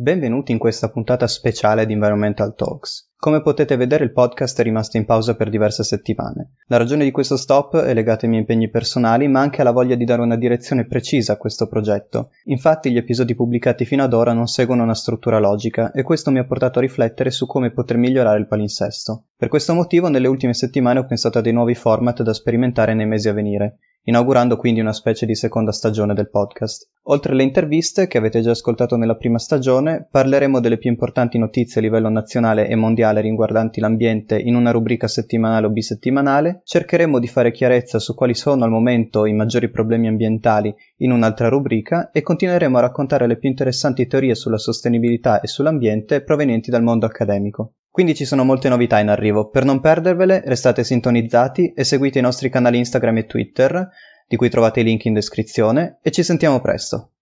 Benvenuti in questa puntata speciale di Environmental Talks. Come potete vedere il podcast è rimasto in pausa per diverse settimane. La ragione di questo stop è legata ai miei impegni personali, ma anche alla voglia di dare una direzione precisa a questo progetto. Infatti gli episodi pubblicati fino ad ora non seguono una struttura logica e questo mi ha portato a riflettere su come poter migliorare il palinsesto. Per questo motivo nelle ultime settimane ho pensato a dei nuovi format da sperimentare nei mesi a venire inaugurando quindi una specie di seconda stagione del podcast. Oltre alle interviste, che avete già ascoltato nella prima stagione, parleremo delle più importanti notizie a livello nazionale e mondiale riguardanti l'ambiente in una rubrica settimanale o bisettimanale, cercheremo di fare chiarezza su quali sono al momento i maggiori problemi ambientali in un'altra rubrica e continueremo a raccontare le più interessanti teorie sulla sostenibilità e sull'ambiente provenienti dal mondo accademico. Quindi ci sono molte novità in arrivo, per non perdervele restate sintonizzati e seguite i nostri canali Instagram e Twitter, di cui trovate i link in descrizione, e ci sentiamo presto.